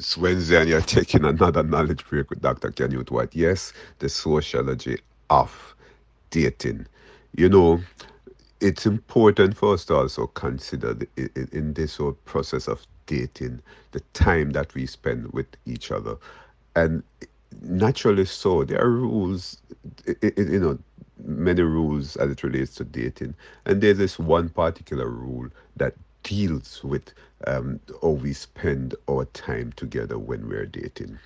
It's Wednesday and you're taking another knowledge break with Dr. Canute White. Yes, the sociology of dating. You know, it's important for us to also consider the, in, in this whole process of dating the time that we spend with each other. And naturally so, there are rules, you know, many rules as it relates to dating. And there's this one particular rule that deals with um, how we spend our time together when we're dating.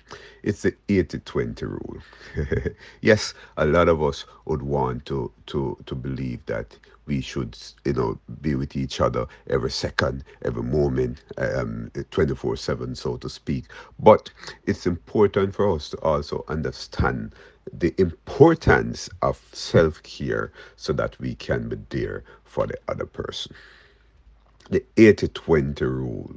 It's the 80 20 rule. yes, a lot of us would want to, to, to believe that we should, you know, be with each other every second, every moment, um, 24 7, so to speak. But it's important for us to also understand the importance of self care so that we can be there for the other person the 80 20 rule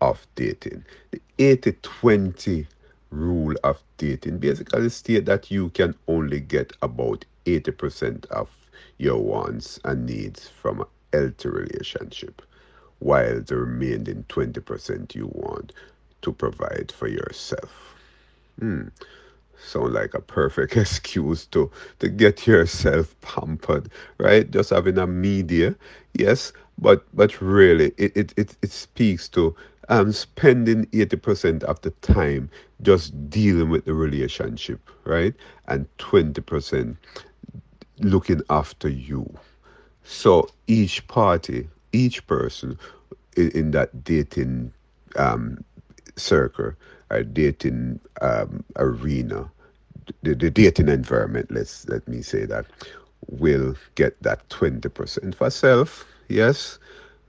of dating. The 80 20 rule of dating basically state that you can only get about 80% of your wants and needs from a healthy relationship, while the remaining 20% you want to provide for yourself. Hmm. Sound like a perfect excuse to to get yourself pampered, right? Just having a media, yes, but but really it, it, it, it speaks to um, spending 80% of the time just dealing with the relationship, right? And 20% looking after you. So each party, each person in, in that dating um, circle or dating um, arena, the, the dating environment, let's let me say that, will get that 20% for self Yes,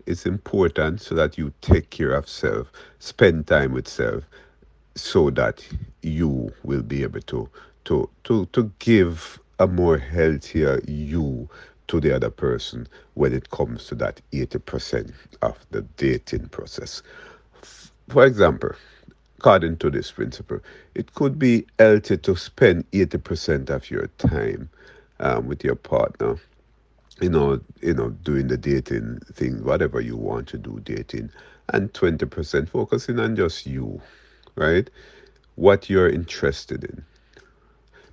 it's important so that you take care of self, spend time with self, so that you will be able to to to to give a more healthier you to the other person when it comes to that 80% of the dating process. For example, according to this principle, it could be healthy to spend 80% of your time um, with your partner you know, you know, doing the dating thing, whatever you want to do, dating, and 20% focusing on just you, right? What you're interested in.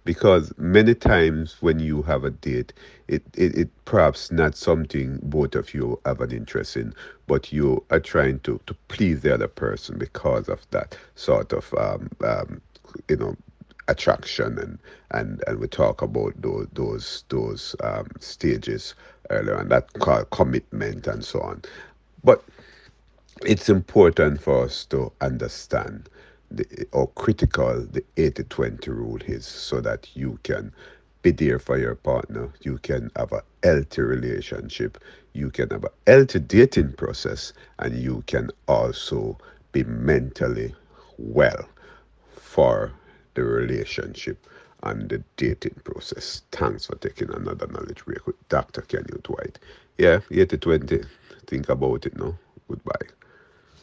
Because many times when you have a date, it, it, it perhaps not something both of you have an interest in, but you are trying to, to please the other person because of that sort of, um, um, you know, attraction and and and we talk about those those those um, stages earlier and that commitment and so on. But it's important for us to understand the, critical the 80-20 rule is so that you can be there for your partner you can have a healthy relationship you can have a healthy dating process and you can also be mentally well for the relationship and the dating process. Thanks for taking another knowledge break with Dr. Canute White. Yeah, 80 20. Think about it now. Goodbye.